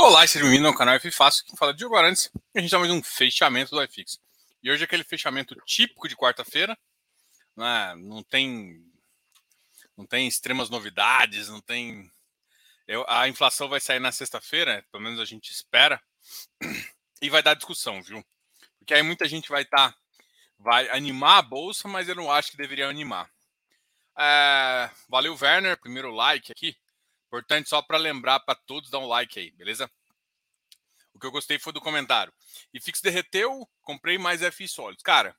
Olá, seja bem-vindo ao canal F Fácil, quem fala é Diogo Arantes. A gente está mais um fechamento do iFix. E hoje é aquele fechamento típico de quarta-feira. Né? Não tem não tem extremas novidades, não tem. Eu, a inflação vai sair na sexta-feira, pelo menos a gente espera, e vai dar discussão, viu? Porque aí muita gente vai estar. Tá, vai animar a bolsa, mas eu não acho que deveria animar. É, valeu, Werner. Primeiro like aqui. Importante só para lembrar para todos dar um like aí, beleza? O que eu gostei foi do comentário. E Fix derreteu, comprei mais FI sólidos. Cara,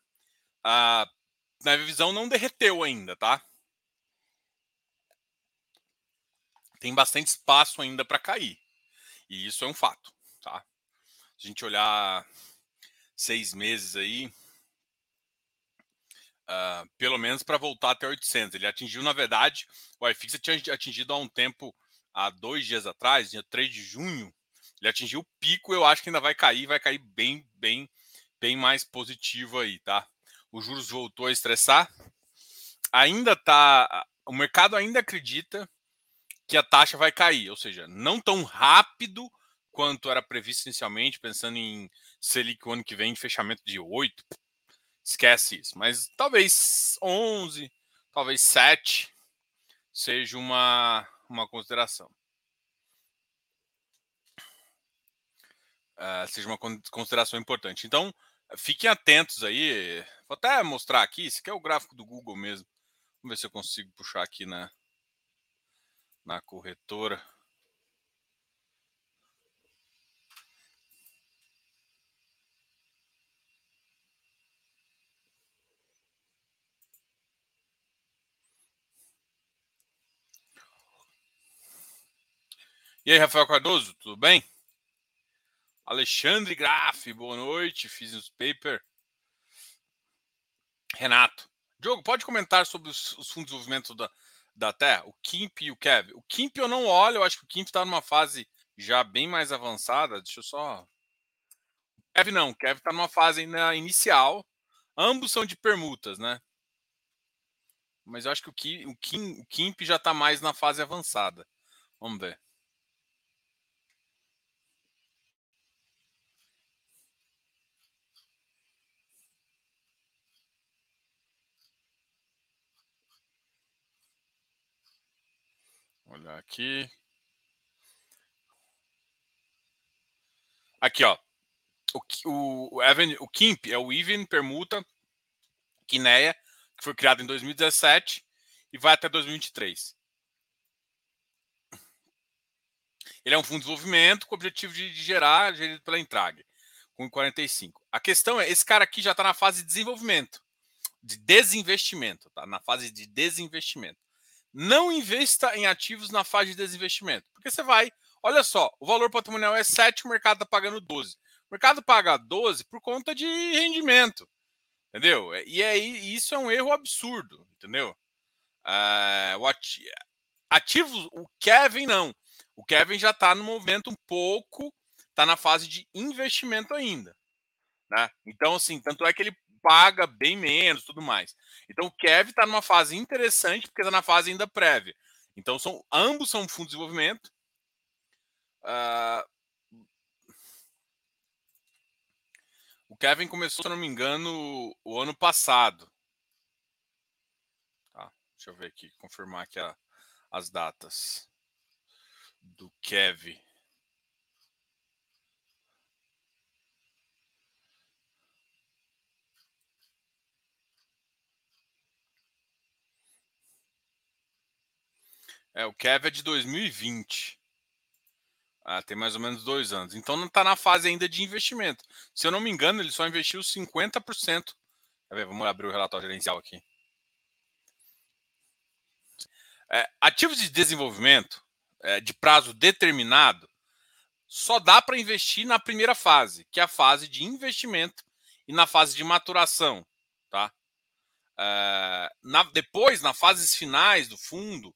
a, na visão não derreteu ainda, tá? Tem bastante espaço ainda para cair. E isso é um fato, tá? Se a gente olhar seis meses aí, uh, pelo menos para voltar até 800. Ele atingiu, na verdade, o iFix tinha atingido há um tempo, há dois dias atrás, dia 3 de junho, ele atingiu o pico, eu acho que ainda vai cair, vai cair bem, bem, bem mais positivo aí, tá? Os juros voltou a estressar. Ainda tá, o mercado ainda acredita que a taxa vai cair, ou seja, não tão rápido quanto era previsto inicialmente, pensando em Selic o ano que vem, fechamento de 8, esquece isso. Mas talvez 11, talvez 7 seja uma, uma consideração. Uh, seja uma consideração importante. Então, fiquem atentos aí. Vou até mostrar aqui. Esse aqui é o gráfico do Google mesmo. Vamos ver se eu consigo puxar aqui na, na corretora. E aí, Rafael Cardoso, tudo bem? Alexandre Graff, boa noite, fiz os paper. Renato, Diogo, pode comentar sobre os, os fundos de desenvolvimento da, da Terra, o KIMP e o KEV. O KIMP eu não olho, eu acho que o KIMP está numa fase já bem mais avançada. Deixa eu só. O KEV não, o KEV está numa fase ainda inicial. Ambos são de permutas, né? Mas eu acho que o, KIMP, o, KIMP, já está mais na fase avançada. Vamos ver. Olha aqui. Aqui, ó. O, o, o, Even, o KIMP é o Even Permuta Kinea, que foi criado em 2017 e vai até 2023. Ele é um fundo de desenvolvimento com o objetivo de, de gerar, gerido pela Intrag, com 45. A questão é, esse cara aqui já está na fase de desenvolvimento, de desinvestimento, tá? Na fase de desinvestimento. Não investa em ativos na fase de desinvestimento. Porque você vai, olha só, o valor patrimonial é 7, o mercado está pagando 12. O mercado paga 12 por conta de rendimento. Entendeu? E aí isso é um erro absurdo, entendeu? Uh, ativos, o Kevin não. O Kevin já está no movimento um pouco, está na fase de investimento ainda. Né? Então, assim, tanto é que ele paga bem menos, tudo mais. Então o Kev está numa fase interessante porque está na fase ainda prévia. Então são ambos são fundos de desenvolvimento. Uh, o Kevin começou, se eu não me engano, o ano passado. Tá, deixa eu ver aqui, confirmar aqui a, as datas do Kevin. É, o Kev é de 2020. Ah, tem mais ou menos dois anos. Então não está na fase ainda de investimento. Se eu não me engano, ele só investiu 50%. Ver, vamos abrir o relatório gerencial aqui. É, ativos de desenvolvimento é, de prazo determinado só dá para investir na primeira fase, que é a fase de investimento e na fase de maturação. Tá? É, na, depois, nas fases finais do fundo,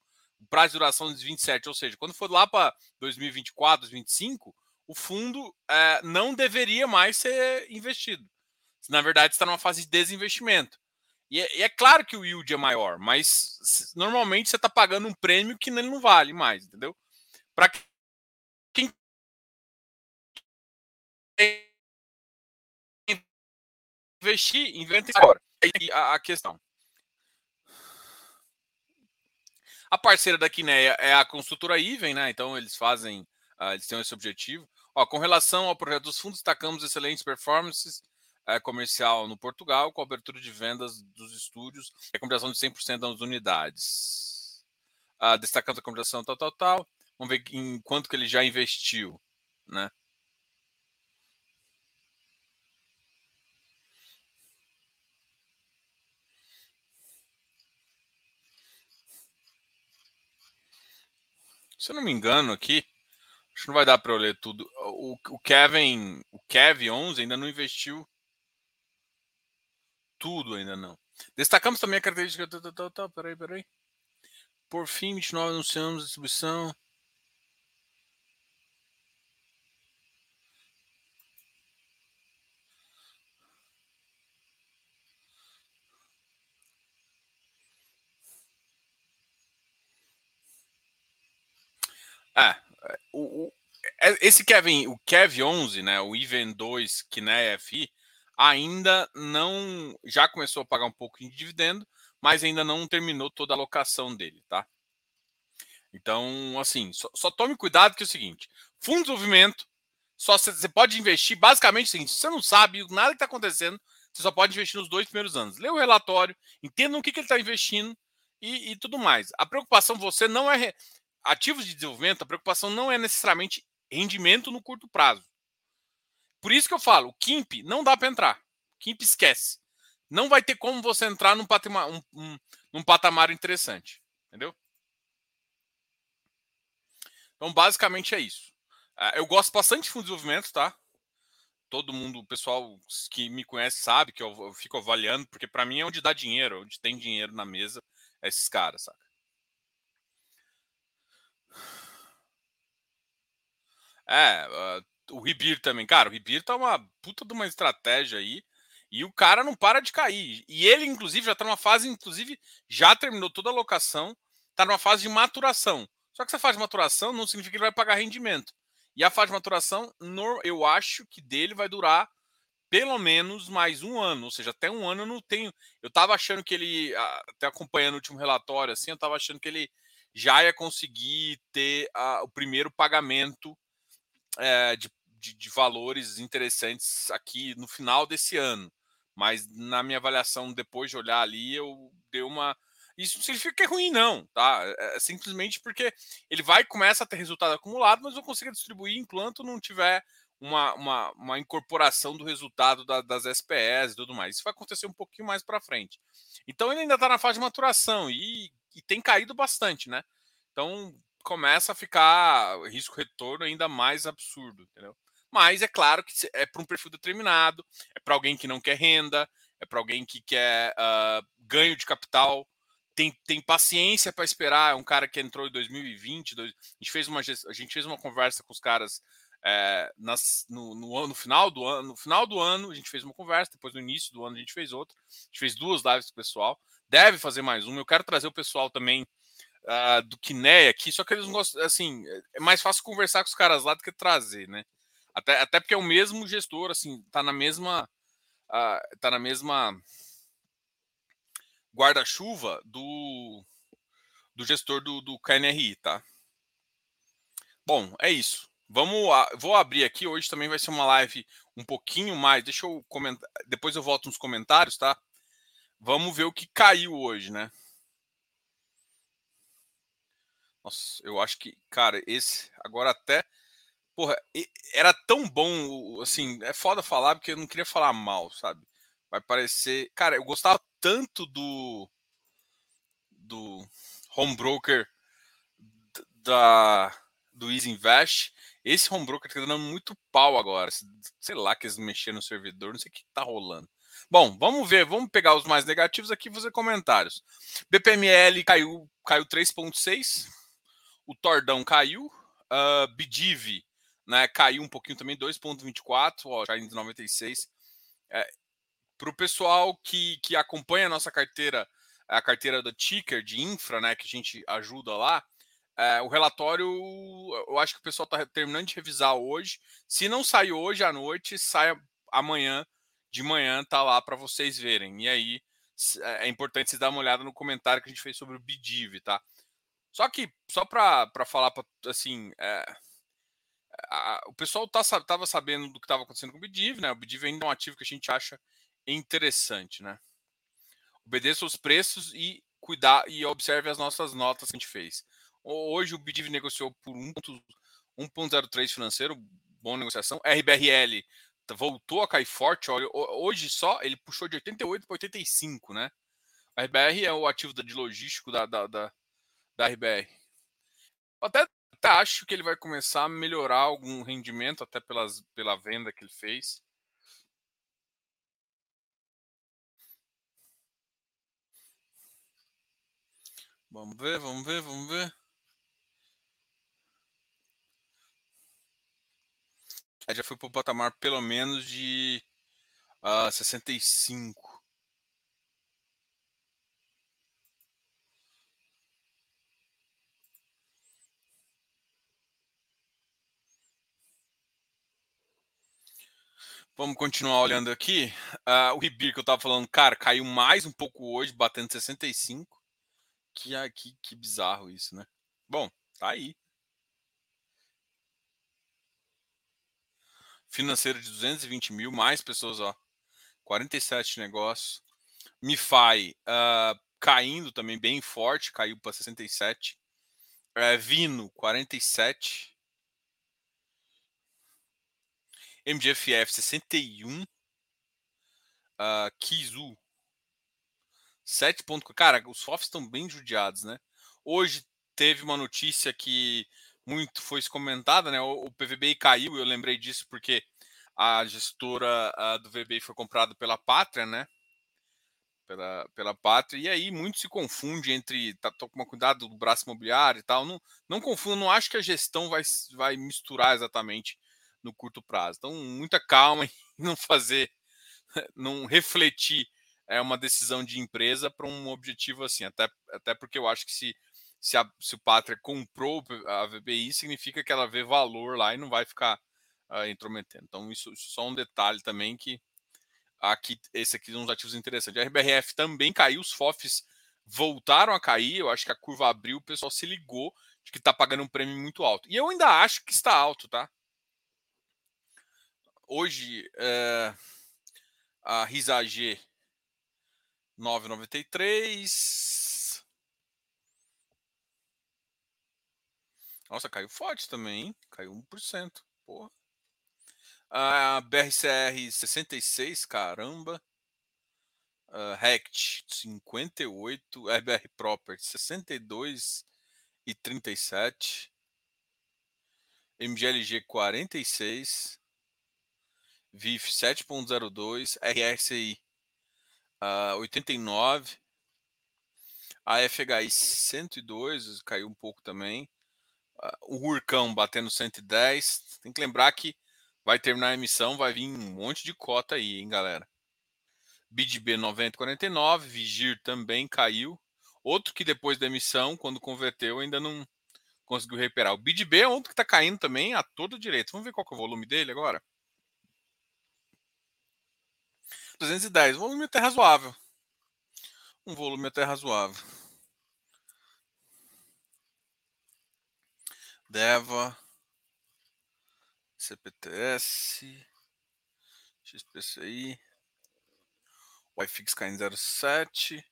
prazo de duração de 27, ou seja, quando for lá para 2024, 2025, o fundo é, não deveria mais ser investido. Na verdade, está numa fase de desinvestimento. E é, e é, claro que o yield é maior, mas normalmente você está pagando um prêmio que não vale mais, entendeu? Para quem investir, inventa agora. É a questão. A parceira da Quineia é a construtora Iven, né? Então eles fazem, uh, eles têm esse objetivo. Ó, com relação ao projeto dos fundos, destacamos excelentes performances uh, comercial no Portugal, com a abertura de vendas dos estúdios e a combinação de 100% das unidades. Uh, destacando a combinação tal, tal, tal. Vamos ver em quanto que ele já investiu, né? Se eu não me engano aqui, acho que não vai dar para eu ler tudo. O, o Kevin, o Kevin 11 ainda não investiu tudo ainda não. Destacamos também a característica. Tá, tá, tá, peraí, peraí. Por fim, 29 anunciamos distribuição. É, o, o, é, esse Kevin, o Kev 11, né, o Even 2, que né, é FI, ainda não já começou a pagar um pouco de dividendo, mas ainda não terminou toda a alocação dele, tá? Então, assim, só, só tome cuidado que é o seguinte: fundo de desenvolvimento, só você pode investir basicamente o seguinte: se você não sabe nada que está acontecendo, você só pode investir nos dois primeiros anos. Lê o relatório, entenda no que, que ele está investindo e, e, tudo mais. A preocupação você não é ativos de desenvolvimento, a preocupação não é necessariamente rendimento no curto prazo. Por isso que eu falo, o KIMP não dá para entrar. KIMP esquece. Não vai ter como você entrar num patamar, um, um, num patamar interessante. Entendeu? Então, basicamente é isso. Ah, eu gosto bastante de fundo de desenvolvimento, tá? Todo mundo, o pessoal que me conhece sabe que eu, eu fico avaliando, porque para mim é onde dá dinheiro, onde tem dinheiro na mesa, é esses caras, sabe? É, uh, o Ribir também. Cara, o Ribir tá uma puta de uma estratégia aí. E o cara não para de cair. E ele, inclusive, já tá numa fase, inclusive, já terminou toda a locação, tá numa fase de maturação. Só que essa fase de maturação não significa que ele vai pagar rendimento. E a fase de maturação, eu acho que dele vai durar pelo menos mais um ano. Ou seja, até um ano eu não tenho. Eu tava achando que ele, até acompanhando o último relatório, assim, eu tava achando que ele já ia conseguir ter o primeiro pagamento é, de, de, de, valores interessantes aqui no final desse ano. Mas na minha avaliação, depois de olhar ali, eu dei uma. Isso não significa que é ruim, não, tá? É, é simplesmente porque ele vai começa a ter resultado acumulado, mas não consigo distribuir enquanto não tiver uma, uma, uma incorporação do resultado da, das SPS e tudo mais. Isso vai acontecer um pouquinho mais para frente. Então ele ainda está na fase de maturação e, e tem caído bastante, né? Então começa a ficar risco-retorno ainda mais absurdo, entendeu? Mas é claro que é para um perfil determinado, é para alguém que não quer renda, é para alguém que quer uh, ganho de capital, tem, tem paciência para esperar. É um cara que entrou em 2020, dois, a, gente fez uma, a gente fez uma conversa com os caras é, nas, no, no, no, final do ano. No final do ano a gente fez uma conversa, depois no início do ano a gente fez outra. A gente fez duas lives com o pessoal. Deve fazer mais uma. Eu quero trazer o pessoal também uh, do Kiné aqui, só que eles não gostam, assim, é mais fácil conversar com os caras lá do que trazer, né? Até, até porque é o mesmo gestor, assim, tá na mesma. Uh, tá na mesma guarda-chuva do, do gestor do, do KNRI, tá? Bom, é isso. Vamos, vou abrir aqui. Hoje também vai ser uma live um pouquinho mais. Deixa eu comentar. Depois eu volto nos comentários, tá? Vamos ver o que caiu hoje, né? Nossa, eu acho que, cara, esse agora até. Porra, era tão bom, assim, é foda falar porque eu não queria falar mal, sabe? Vai parecer. Cara, eu gostava tanto do. Do home broker da, do Easy Invest. Esse home broker tá dando muito pau agora. Sei lá que eles mexeram no servidor, não sei o que tá rolando. Bom, vamos ver, vamos pegar os mais negativos aqui e fazer comentários. BPML caiu, caiu 3,6 o Tordão caiu, uh, Bidiv né, caiu um pouquinho também, 2,24, ó, já indo 96. É, Para o pessoal que, que acompanha a nossa carteira, a carteira da Ticker de infra, né, que a gente ajuda lá, é, o relatório, eu acho que o pessoal está terminando de revisar hoje. Se não sair hoje à noite, sai amanhã de manhã tá lá para vocês verem. E aí é importante vocês dar uma olhada no comentário que a gente fez sobre o Bidiv, tá? Só que, só para falar, pra, assim, é, a, o pessoal tá, tava sabendo do que estava acontecendo com o Bidiv, né? O Bidiv ainda é um ativo que a gente acha interessante, né? Obedeça os preços e cuidar e observe as nossas notas que a gente fez. Hoje o Bidiv negociou por 1.03 financeiro, boa negociação. RBRL voltou a cair forte. Hoje só ele puxou de 88 para 85, né? A RBR é o ativo de logístico da, da, da, da RBR. Até, até acho que ele vai começar a melhorar algum rendimento, até pelas, pela venda que ele fez. Vamos ver, vamos ver, vamos ver. É, já foi para o patamar pelo menos de uh, 65. Vamos continuar olhando aqui. Uh, o Ribir que eu estava falando, cara, caiu mais um pouco hoje, batendo 65. Que, ah, que, que bizarro isso, né? Bom, tá aí. Financeiro de 220 mil, mais pessoas, ó. 47 negócios. MiFi uh, caindo também bem forte, caiu para 67. Uh, Vino, 47. MGFF, 61. Uh, Kizu, 7 pontos. Cara, os FOFs estão bem judiados, né? Hoje teve uma notícia que muito foi comentada, né? O, PVBI caiu, eu lembrei disso porque a gestora do VBI foi comprada pela Pátria, né? Pela, pela Pátria, e aí muito se confunde entre. Tá, tomar cuidado do braço imobiliário e tal. Não, não confundo, não acho que a gestão vai, vai misturar exatamente no curto prazo. Então, muita calma em não fazer, não refletir é uma decisão de empresa para um objetivo assim. Até, até porque eu acho que se, se, a, se o Pátria comprou a VBI, significa que ela vê valor lá e não vai ficar uh, intrometendo. Então, isso, isso só um detalhe também que aqui, esse aqui são uns ativos interessantes. A RBRF também caiu, os FOFs voltaram a cair. Eu acho que a curva abriu, o pessoal se ligou de que está pagando um prêmio muito alto. E eu ainda acho que está alto, tá? Hoje, é, a RISAG 9,93. Nossa, caiu forte também, hein? Caiu 1%. Porra. A BRCR 66, caramba. Uh, Rect 58, RBR Property 62 e 37. MGLG 46. VIF 7.02, RSI uh, 89, a FHI 102, caiu um pouco também. Uh, o Urcão batendo 110. Tem que lembrar que vai terminar a emissão, vai vir um monte de cota aí, hein, galera. BidB 90,49, Vigir também caiu. Outro que depois da emissão, quando converteu, ainda não conseguiu recuperar. O BidB é outro que está caindo também a todo direito. Vamos ver qual é o volume dele agora. 210. Um volume até razoável. Um volume até razoável. Deva. CPTS. XPCI. WiFix caindo 07.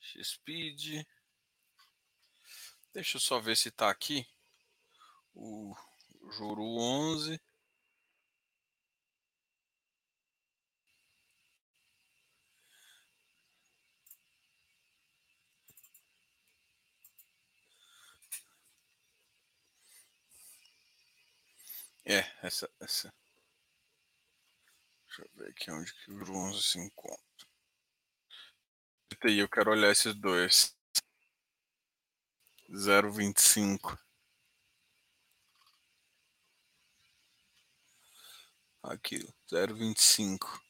XSpeed. Deixa eu só ver se está aqui. O Juro 11. É, essa, essa. Deixa eu ver aqui onde que o bronze se encontra. Eu quero olhar esses dois. 0,25. Aqui, 0,25.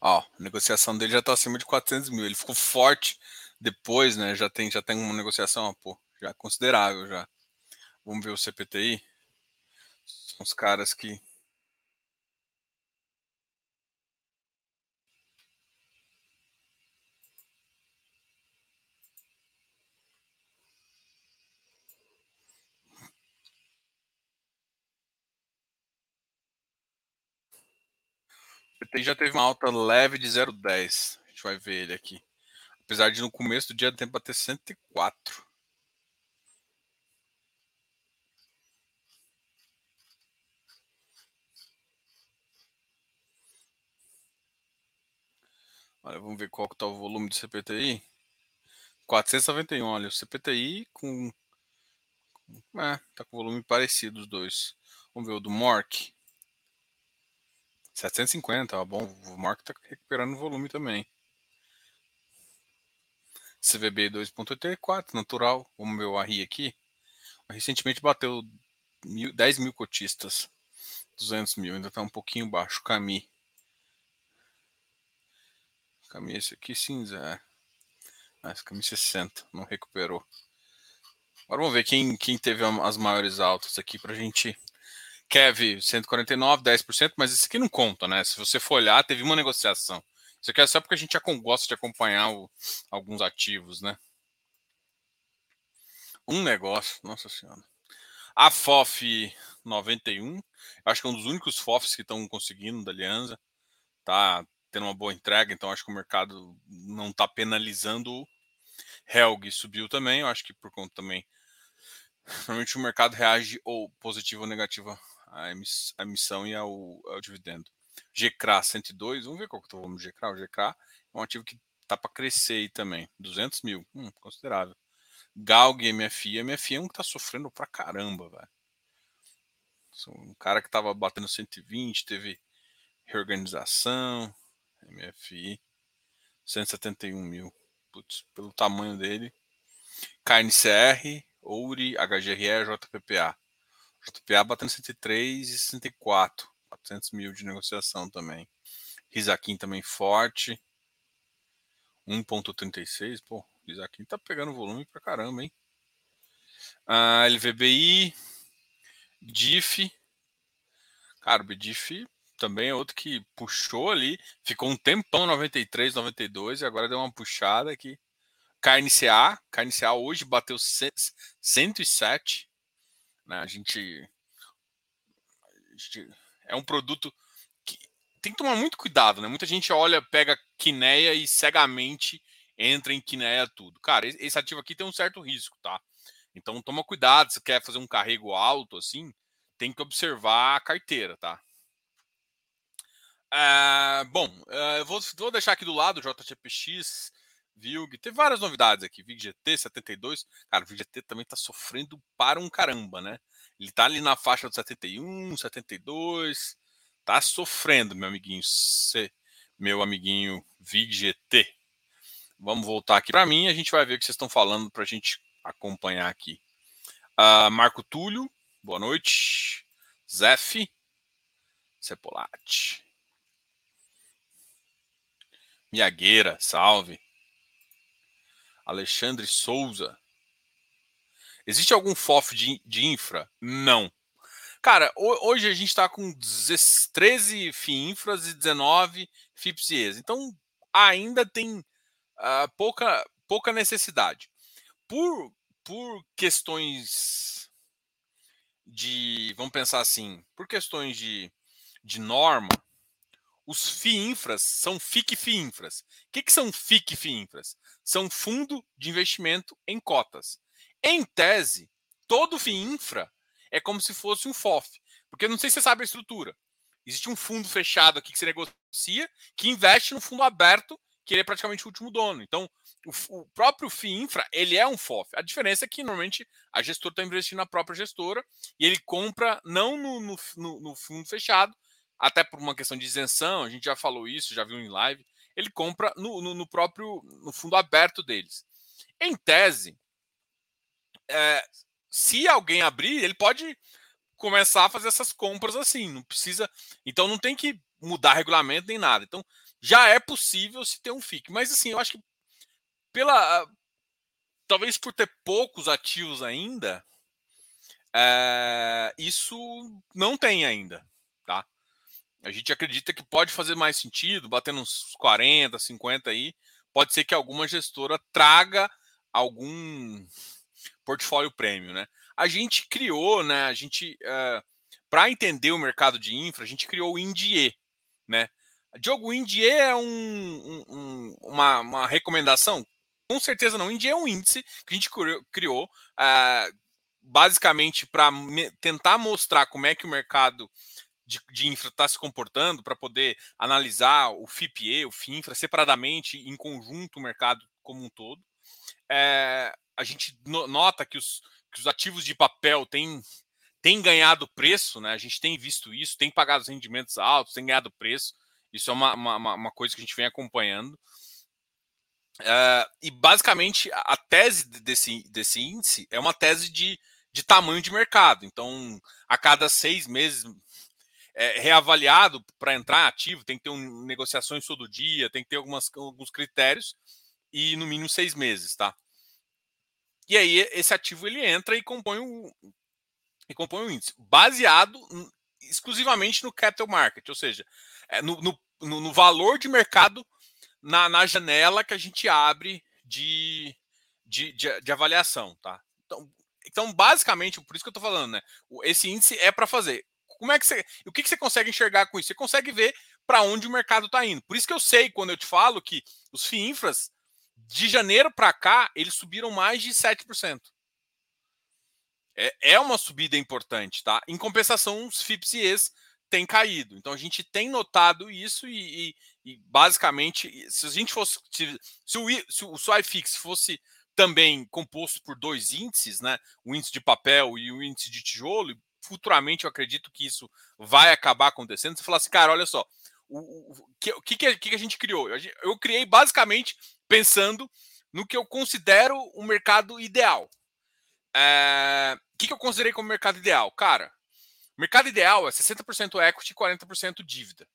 Ó, a negociação dele já tá acima de 400 mil. Ele ficou forte depois, né? Já tem, já tem uma negociação, pô, já considerável já. Vamos ver o CPTI são os caras que. Já teve uma alta leve de 0,10. A gente vai ver ele aqui. Apesar de no começo do dia tempo e 104. Olha, vamos ver qual que tá o volume do CPTI. 491, olha, o CPTI com... É, tá com volume parecido os dois. Vamos ver o do Mork. 750, ó, bom, o Mork tá recuperando volume também. CVB 2.84, natural. Vamos ver o ARRI aqui. Recentemente bateu mil, 10 mil cotistas. 200 mil, ainda está um pouquinho baixo. Cami. Cami esse aqui cinza. É. Ah, esse Cami 60, não recuperou. Agora vamos ver quem, quem teve as maiores altas aqui para a gente. Kev 149, 10%, mas isso aqui não conta, né? Se você for olhar, teve uma negociação. Isso aqui é só porque a gente gosta de acompanhar o, alguns ativos, né? Um negócio, nossa senhora. A FOF 91, acho que é um dos únicos FOFs que estão conseguindo da Aliança. Tá tendo uma boa entrega, então acho que o mercado não está penalizando. Helg subiu também, eu acho que por conta também. Normalmente o mercado reage ou positivo ou negativo à emissão e ao, ao dividendo. GCRA 102, vamos ver qual que é o volume do GCRA. O GCRA é um ativo que tá para crescer aí também, 200 mil, hum, considerável. Galg MFI, MFI é um que tá sofrendo pra caramba, velho. Um cara que tava batendo 120, teve reorganização, MFI, 171 mil. Putz, pelo tamanho dele. KNCR, Ouri, HGRE, JPPA. JPA batendo 103 e 64. 400 mil de negociação também. Risaquim também forte. 1.36, pô, Risaquim tá pegando volume pra caramba, hein? Ah, LVBI, DIF. Cara, o BDIF também é outro que puxou ali, ficou um tempão 93, 92 e agora deu uma puxada aqui. KNCA, KNCA hoje bateu 107. Né? A gente, a gente é um produto que tem que tomar muito cuidado, né? Muita gente olha, pega quineia e cegamente entra em quineia tudo. Cara, esse ativo aqui tem um certo risco, tá? Então toma cuidado, se quer fazer um carrego alto assim, tem que observar a carteira, tá? É, bom, é, eu vou, vou, deixar aqui do lado JTPX, VILG, teve várias novidades aqui, VIG-GT 72, cara, o VIG-GT também tá sofrendo para um caramba, né? Ele tá ali na faixa do 71, 72. Tá sofrendo, meu amiguinho. meu amiguinho VGT. Vamos voltar aqui para mim. A gente vai ver o que vocês estão falando para a gente acompanhar aqui. Uh, Marco Túlio, boa noite. Zef, Cepolati. Miagueira, salve. Alexandre Souza. Existe algum FOF de, de infra? Não. Cara, hoje a gente está com 13 FIINFRAs e 19 FIPSIEs. Então, ainda tem uh, pouca, pouca necessidade. Por, por questões de, vamos pensar assim, por questões de, de norma, os FIINFRAs são FIC-FIINFRAs. O que, que são FIC-FIINFRAs? São fundo de investimento em cotas. Em tese, todo FII infra é como se fosse um FOF. Porque não sei se você sabe a estrutura. Existe um fundo fechado aqui que você negocia, que investe no fundo aberto, que ele é praticamente o último dono. Então, o, o próprio FII infra, ele é um FOF. A diferença é que, normalmente, a gestora está investindo na própria gestora e ele compra não no, no, no fundo fechado, até por uma questão de isenção, a gente já falou isso, já viu em live, ele compra no, no, no próprio no fundo aberto deles. Em tese, é, se alguém abrir, ele pode começar a fazer essas compras assim. Não precisa. Então não tem que mudar regulamento nem nada. Então já é possível se ter um FIC. Mas assim, eu acho que pela. Talvez por ter poucos ativos ainda, é, isso não tem ainda. A gente acredita que pode fazer mais sentido, batendo uns 40, 50 aí. Pode ser que alguma gestora traga algum portfólio prêmio, né? A gente criou, né? A gente uh, eh, para entender o mercado de infra, a gente criou o INDIE, né? Diogo, o Indie é um, um, uma, uma, recomendação? Com certeza não. O Indie é um índice que a gente criou uh, basicamente para tentar mostrar como é que o mercado de, de infra está se comportando, para poder analisar o FIPE, o FINFRA, separadamente, em conjunto, o mercado como um todo. É, a gente nota que os, que os ativos de papel têm tem ganhado preço, né? A gente tem visto isso, tem pagado os rendimentos altos, tem ganhado preço. Isso é uma, uma, uma coisa que a gente vem acompanhando. Uh, e basicamente a tese desse, desse índice é uma tese de, de tamanho de mercado. Então, a cada seis meses é reavaliado para entrar ativo, tem que ter um, negociações todo dia, tem que ter algumas, alguns critérios e no mínimo seis meses, tá? E aí esse ativo ele entra e compõe o, e compõe o índice, baseado exclusivamente no capital market, ou seja, é no, no, no valor de mercado na, na, janela que a gente abre de, de, de, de avaliação, tá? Então, então, basicamente, por isso que eu estou falando, né? Esse índice é para fazer. Como é que você. O que, que você consegue enxergar com isso? Você consegue ver para onde o mercado está indo. Por isso que eu sei, quando eu te falo, que os FIINFRAs, de janeiro para cá, eles subiram mais de 7%. É, é uma subida importante, tá? Em compensação, os FIPS e ES têm caído. Então a gente tem notado isso e, e, e basicamente, se a gente fosse. Se, se o, se o SWIFIX fosse também composto por dois índices, né? O índice de papel e o índice de tijolo, futuramente eu acredito que isso vai acabar acontecendo. Você fala assim, cara, olha só, o, o que, que, que, a gente criou? Eu, criei basicamente pensando no que eu considero o mercado ideal. É, o que, que eu considerei como mercado ideal? Cara, mercado ideal é 60% equity e 40% dívida.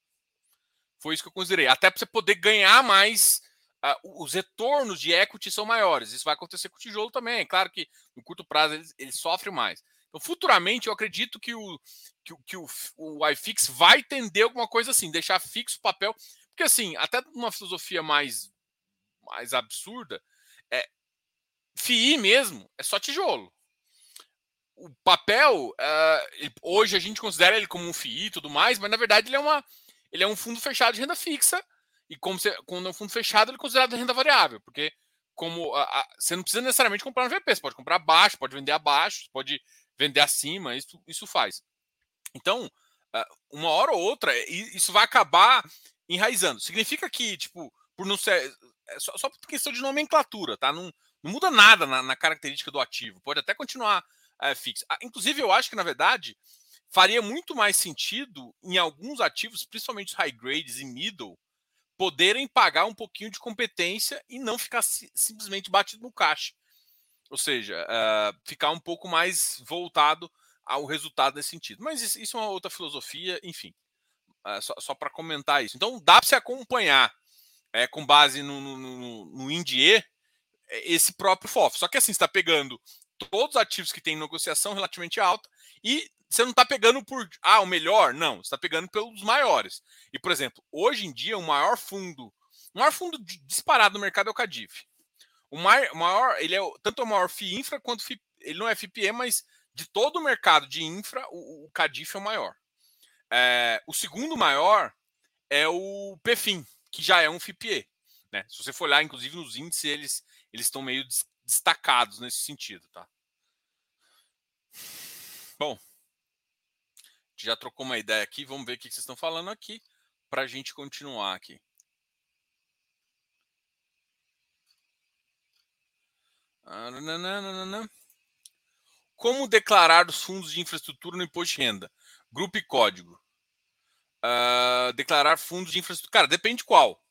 Foi isso que eu considerei. Até para você poder ganhar mais, uh, os retornos de equity são maiores. Isso vai acontecer com o tijolo também. Claro que no curto prazo ele, ele sofre mais. Então, futuramente, eu acredito que o, que, que o, o iFix vai tender alguma coisa assim, deixar fixo o papel. Porque, assim, até uma filosofia mais, mais absurda, é, FII mesmo é só tijolo o papel, uh, hoje a gente considera ele como um FII e tudo mais, mas na verdade ele é, uma, ele é um fundo fechado de renda fixa. E como quando é um fundo fechado, ele é considerado renda variável, porque como você não precisa necessariamente comprar no VP, você pode comprar abaixo, pode vender abaixo, pode vender acima, isso, isso faz. Então, uh, uma hora ou outra, isso vai acabar enraizando. Significa que, tipo, por não ser. É só, só por questão de nomenclatura, tá? Não, não muda nada na, na característica do ativo. Pode até continuar é, fixa. Ah, inclusive, eu acho que, na verdade, faria muito mais sentido em alguns ativos, principalmente os high grades e middle, poderem pagar um pouquinho de competência e não ficar simplesmente batido no caixa. Ou seja, uh, ficar um pouco mais voltado ao resultado nesse sentido. Mas isso, isso é uma outra filosofia, enfim. Uh, só, só para comentar isso. Então, dá para se acompanhar é, com base no, no, no, no INDIE esse próprio FOF. Só que assim, está pegando todos os ativos que têm negociação relativamente alta e você não está pegando por ah, o melhor, não, você está pegando pelos maiores. E, por exemplo, hoje em dia, o maior fundo, o maior fundo disparado no mercado é o Cadif. O maior, ele é tanto o maior FI infra quanto ele não é FIPE, mas de todo o mercado de infra, o, o Cadif é o maior. É, o segundo maior é o PFIM, que já é um FIPE. Né? Se você for olhar, inclusive, nos índices, eles, eles estão meio destacados nesse sentido, tá? Bom, já trocou uma ideia aqui, vamos ver o que vocês estão falando aqui para a gente continuar aqui. Como declarar os fundos de infraestrutura no imposto de renda? Grupo e código. Uh, declarar fundos de infraestrutura. Cara, depende qual.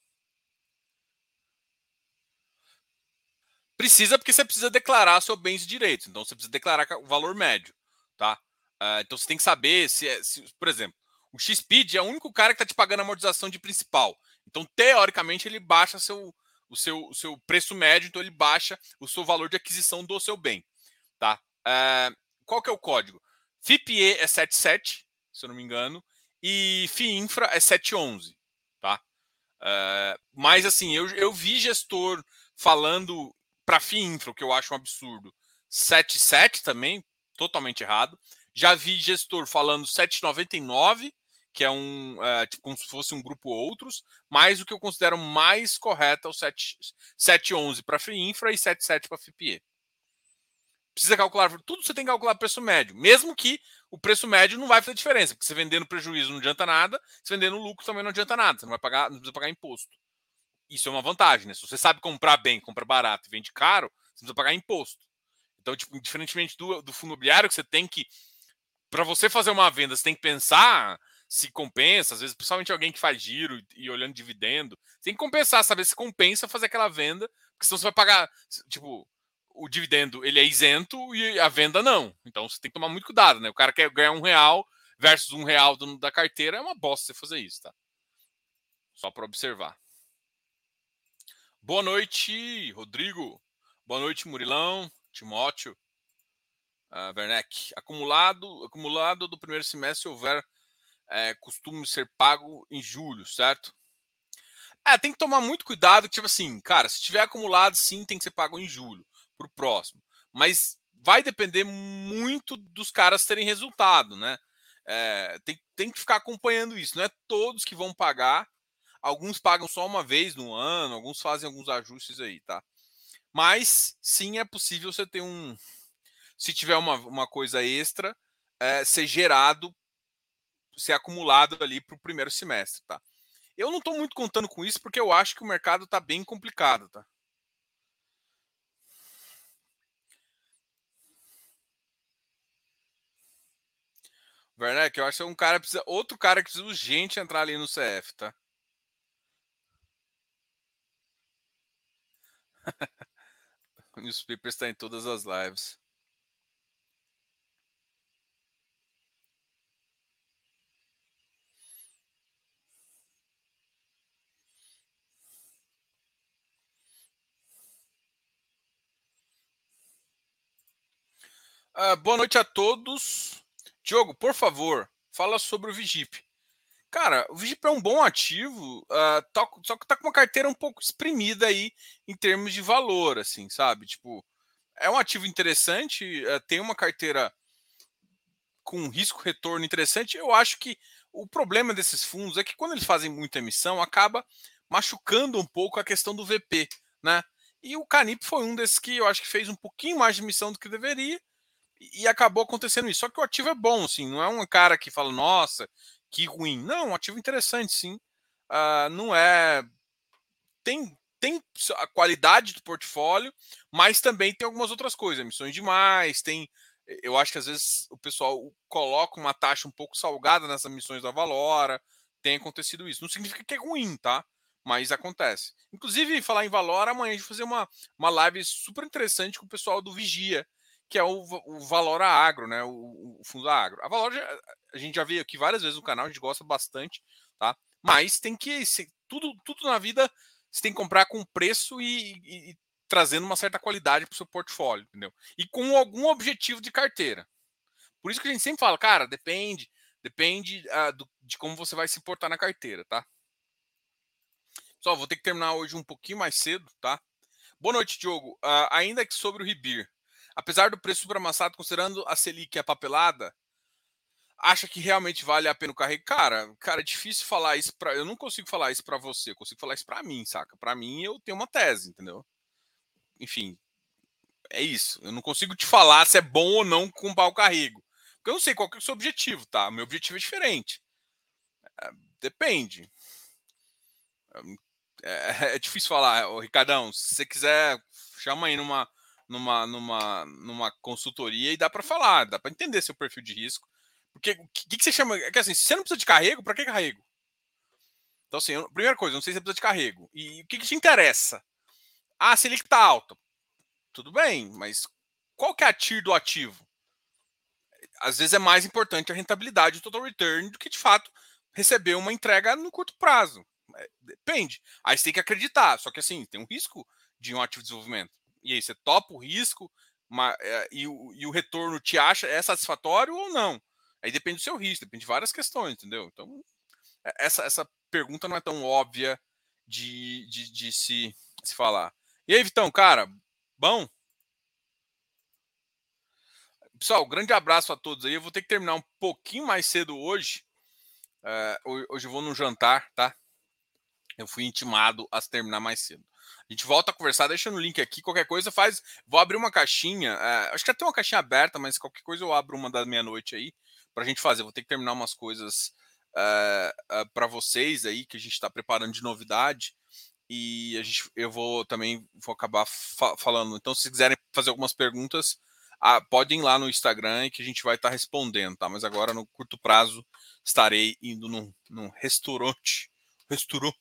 Precisa porque você precisa declarar seu bens e direitos. Então você precisa declarar o valor médio, tá? Uh, então você tem que saber se, é, se, por exemplo, o XPID é o único cara que está te pagando amortização de principal. Então, teoricamente, ele baixa seu, o, seu, o seu preço médio, então ele baixa o seu valor de aquisição do seu bem. Tá? Uh, qual que é o código? FIPE é 77, se eu não me engano, e FIINFRA é 711. Tá? Uh, mas assim, eu, eu vi gestor falando para FII Infra, o que eu acho um absurdo, 7,7 também, totalmente errado. Já vi gestor falando 7,99, que é um é, tipo, como se fosse um grupo outros, mas o que eu considero mais correto é o 711 para Free Infra e 77 para FIPE. Precisa calcular tudo, você tem que calcular preço médio, mesmo que o preço médio não vai fazer diferença, porque você vender no prejuízo não adianta nada, se vender no lucro também não adianta nada, você não vai pagar, não precisa pagar imposto. Isso é uma vantagem, né? Se você sabe comprar bem, compra barato e vende caro, você precisa pagar imposto. Então, tipo, diferentemente do, do fundo imobiliário, que você tem que. Para você fazer uma venda, você tem que pensar se compensa, às vezes, principalmente alguém que faz giro e, olhando dividendo, tem que compensar, saber se compensa fazer aquela venda, porque senão você vai pagar, tipo, o dividendo ele é isento e a venda não. Então você tem que tomar muito cuidado, né? O cara quer ganhar um real versus um real do, da carteira, é uma bosta você fazer isso, tá? Só para observar. Boa noite, Rodrigo. Boa noite, Murilão, Timóteo, uh, Werneck. Acumulado, acumulado do primeiro semestre, houver é, costume ser pago em julho, certo? É, tem que tomar muito cuidado, tipo assim, cara, se tiver acumulado, sim, tem que ser pago em julho, pro próximo. Mas vai depender muito dos caras terem resultado, né? É, tem, tem que ficar acompanhando isso. Não é todos que vão pagar. Alguns pagam só uma vez no ano, alguns fazem alguns ajustes aí, tá? Mas sim é possível você ter um. Se tiver uma, uma coisa extra, é, ser gerado ser acumulado ali para o primeiro semestre, tá? Eu não estou muito contando com isso porque eu acho que o mercado está bem complicado, tá? Werneck, eu acho que é um cara precisa, outro cara que precisa urgente entrar ali no CF, tá? newspaper está em todas as lives. Uh, boa noite a todos. Diogo, por favor, fala sobre o Vigip. Cara, o Vigip é um bom ativo, uh, tá, só que tá com uma carteira um pouco exprimida aí em termos de valor, assim, sabe? Tipo, é um ativo interessante, uh, tem uma carteira com risco-retorno interessante. Eu acho que o problema desses fundos é que quando eles fazem muita emissão, acaba machucando um pouco a questão do VP, né? E o Canip foi um desses que eu acho que fez um pouquinho mais de emissão do que deveria e acabou acontecendo isso. Só que o ativo é bom, assim, não é um cara que fala, nossa, que ruim. Não, um ativo interessante, sim. Uh, não é. Tem, tem a qualidade do portfólio, mas também tem algumas outras coisas, emissões demais, tem. Eu acho que às vezes o pessoal coloca uma taxa um pouco salgada nessas emissões da Valora. Tem acontecido isso. Não significa que é ruim, tá? Mas acontece. Inclusive, falar em Valora, amanhã a gente vai fazer uma, uma live super interessante com o pessoal do Vigia, que é o, o Valora Agro, né? O, o fundo Agro. A Valora, a gente já veio aqui várias vezes no canal, a gente gosta bastante, tá? Mas tem que. Tudo, tudo na vida você tem que comprar com preço e, e, e trazendo uma certa qualidade para o seu portfólio, entendeu? E com algum objetivo de carteira. Por isso que a gente sempre fala, cara, depende, depende uh, do, de como você vai se portar na carteira, tá? Só vou ter que terminar hoje um pouquinho mais cedo, tá? Boa noite, Diogo. Uh, ainda que sobre o Ribir, apesar do preço superamassado, considerando a Selic e a papelada, acha que realmente vale a pena o carrego? Cara, cara, é difícil falar isso para, eu não consigo falar isso para você, eu consigo falar isso para mim, saca? Para mim eu tenho uma tese, entendeu? Enfim, é isso. Eu não consigo te falar se é bom ou não comprar o carrego. Porque eu não sei qual que é o seu objetivo, tá? Meu objetivo é diferente. É, depende. É, é, difícil falar, Ô, Ricardão. Se você quiser, chama aí numa, numa, numa, numa consultoria e dá para falar, dá para entender seu perfil de risco. Porque o que, que, você chama? É que assim, se você não precisa de carrego, para que carrego? Então, assim, eu, primeira coisa, não sei se você precisa de carrego. E o que, que te interessa? Ah, se ele está alto. Tudo bem, mas qual que é a TIR do ativo? Às vezes é mais importante a rentabilidade do total return do que, de fato, receber uma entrega no curto prazo. É, depende. Aí você tem que acreditar. Só que, assim, tem um risco de um ativo de desenvolvimento. E aí, você topa o risco é, e, o, e o retorno te acha é satisfatório ou não? Aí depende do seu risco, depende de várias questões, entendeu? Então, é, essa, essa pergunta não é tão óbvia de, de, de se, se falar. E aí, Vitão, cara, bom? Pessoal, grande abraço a todos aí. Eu vou ter que terminar um pouquinho mais cedo hoje, Uh, hoje eu vou num jantar, tá? Eu fui intimado a terminar mais cedo. A gente volta a conversar, deixa no link aqui, qualquer coisa faz. Vou abrir uma caixinha. Uh, acho que até uma caixinha aberta, mas qualquer coisa eu abro uma da meia-noite aí pra gente fazer. Vou ter que terminar umas coisas uh, uh, para vocês aí que a gente está preparando de novidade e a gente, eu vou também vou acabar fa falando. Então, se quiserem fazer algumas perguntas, ah, podem ir lá no Instagram e que a gente vai estar tá respondendo, tá? Mas agora, no curto prazo, estarei indo num, num restaurante, restaurante,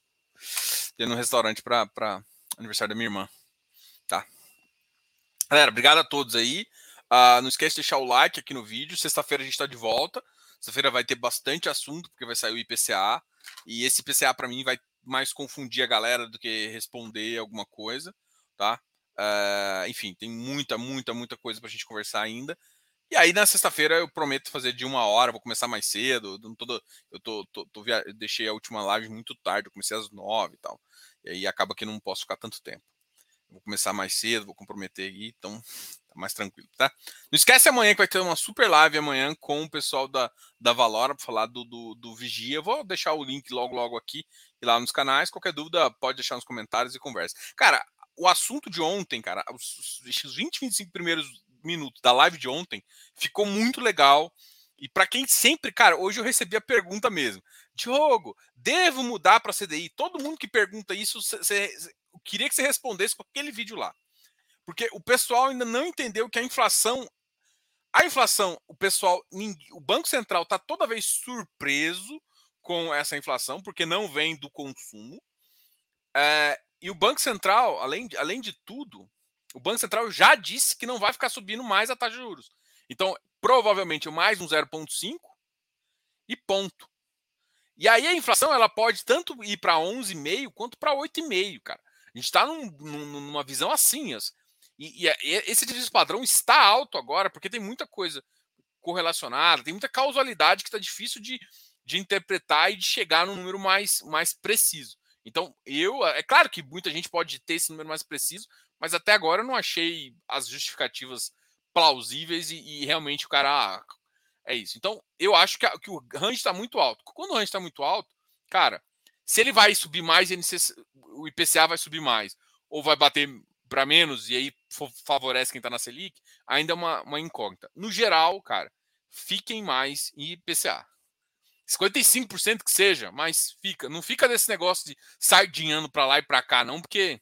tendo um restaurante para aniversário da minha irmã, tá? Galera, obrigado a todos aí. Uh, não esquece de deixar o like aqui no vídeo. Sexta-feira a gente está de volta. Sexta-feira vai ter bastante assunto, porque vai sair o IPCA. E esse IPCA, para mim, vai mais confundir a galera do que responder alguma coisa, tá? Uh, enfim, tem muita, muita, muita coisa para a gente conversar ainda. E aí na sexta-feira eu prometo fazer de uma hora, vou começar mais cedo. Não tô, eu tô, tô, tô via... eu deixei a última live muito tarde, eu comecei às nove e tal. E aí acaba que não posso ficar tanto tempo. vou começar mais cedo, vou comprometer aí, então tá mais tranquilo, tá? Não esquece amanhã que vai ter uma super live amanhã com o pessoal da, da Valora para falar do, do, do Vigia. Eu vou deixar o link logo, logo aqui e lá nos canais. Qualquer dúvida, pode deixar nos comentários e conversa. Cara, o assunto de ontem, cara, os, os 20, 25 primeiros minutos da live de ontem ficou muito legal. E para quem sempre, cara, hoje eu recebi a pergunta mesmo. Diogo, devo mudar para CDI? Todo mundo que pergunta isso, cê, eu queria que você respondesse com aquele vídeo lá. Porque o pessoal ainda não entendeu que a inflação. A inflação, o pessoal, o Banco Central está toda vez surpreso com essa inflação, porque não vem do consumo. É, e o Banco Central, além além de tudo, o Banco Central já disse que não vai ficar subindo mais a taxa de juros. Então, provavelmente mais um 0,5 e ponto. E aí a inflação ela pode tanto ir para 11,5 quanto para 8,5, cara. A gente está num, numa visão assim. E, e, esse desvio padrão está alto agora, porque tem muita coisa correlacionada, tem muita causalidade que está difícil de, de interpretar e de chegar num número mais, mais preciso. Então, eu. É claro que muita gente pode ter esse número mais preciso, mas até agora eu não achei as justificativas plausíveis e, e realmente o cara. Ah, é isso. Então, eu acho que, a, que o range está muito alto. Quando o range está muito alto, cara, se ele vai subir mais, o IPCA vai subir mais, ou vai bater para menos e aí favorece quem está na Selic, ainda é uma, uma incógnita. No geral, cara, fiquem mais em IPCA. 55% que seja, mas fica. Não fica desse negócio de sardinhando para lá e para cá, não, porque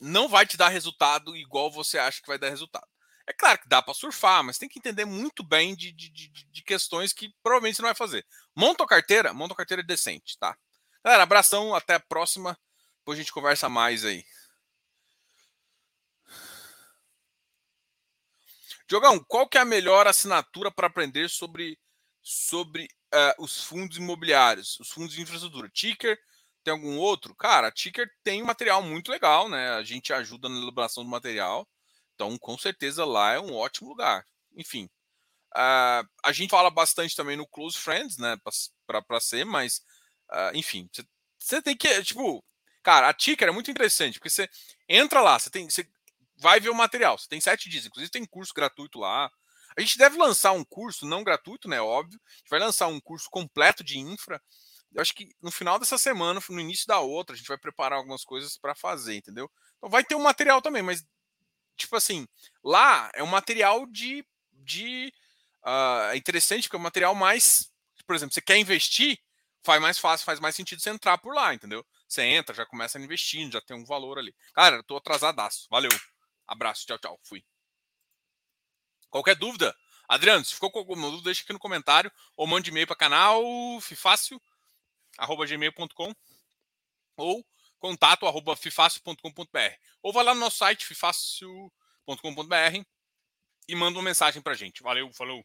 não vai te dar resultado igual você acha que vai dar resultado. É claro que dá para surfar, mas tem que entender muito bem de, de, de, de, questões que provavelmente você não vai fazer. Monta a carteira, monta a carteira decente, tá? Galera, abração, até a próxima. Depois a gente conversa mais aí. Jogão, qual que é a melhor assinatura para aprender sobre sobre uh, os fundos imobiliários, os fundos de infraestrutura. Ticker, tem algum outro? Cara, a Ticker tem um material muito legal, né? A gente ajuda na elaboração do material. Então, com certeza, lá é um ótimo lugar. Enfim, uh, a gente fala bastante também no Close Friends, né? Para ser, mas, uh, enfim, você tem que, tipo, cara, a Ticker é muito interessante, porque você entra lá, você tem, você vai ver o material, você tem sete dias, inclusive tem curso gratuito lá, a gente deve lançar um curso, não gratuito, né? Óbvio. A gente vai lançar um curso completo de infra. Eu acho que no final dessa semana, no início da outra, a gente vai preparar algumas coisas para fazer, entendeu? Então vai ter um material também, mas tipo assim, lá é um material de. de uh, interessante porque é um material mais. Por exemplo, você quer investir, faz mais fácil, faz mais sentido você entrar por lá, entendeu? Você entra, já começa investindo, já tem um valor ali. Cara, eu tô atrasadaço. Valeu. Abraço, tchau, tchau. Fui. Qualquer dúvida, Adriano, se ficou com alguma dúvida, deixa aqui no comentário ou mande e-mail para canal fifácil@gmail.com ou contato arroba fifácil.com.br ou vai lá no nosso site fifácil.com.br e manda uma mensagem para gente. Valeu, falou!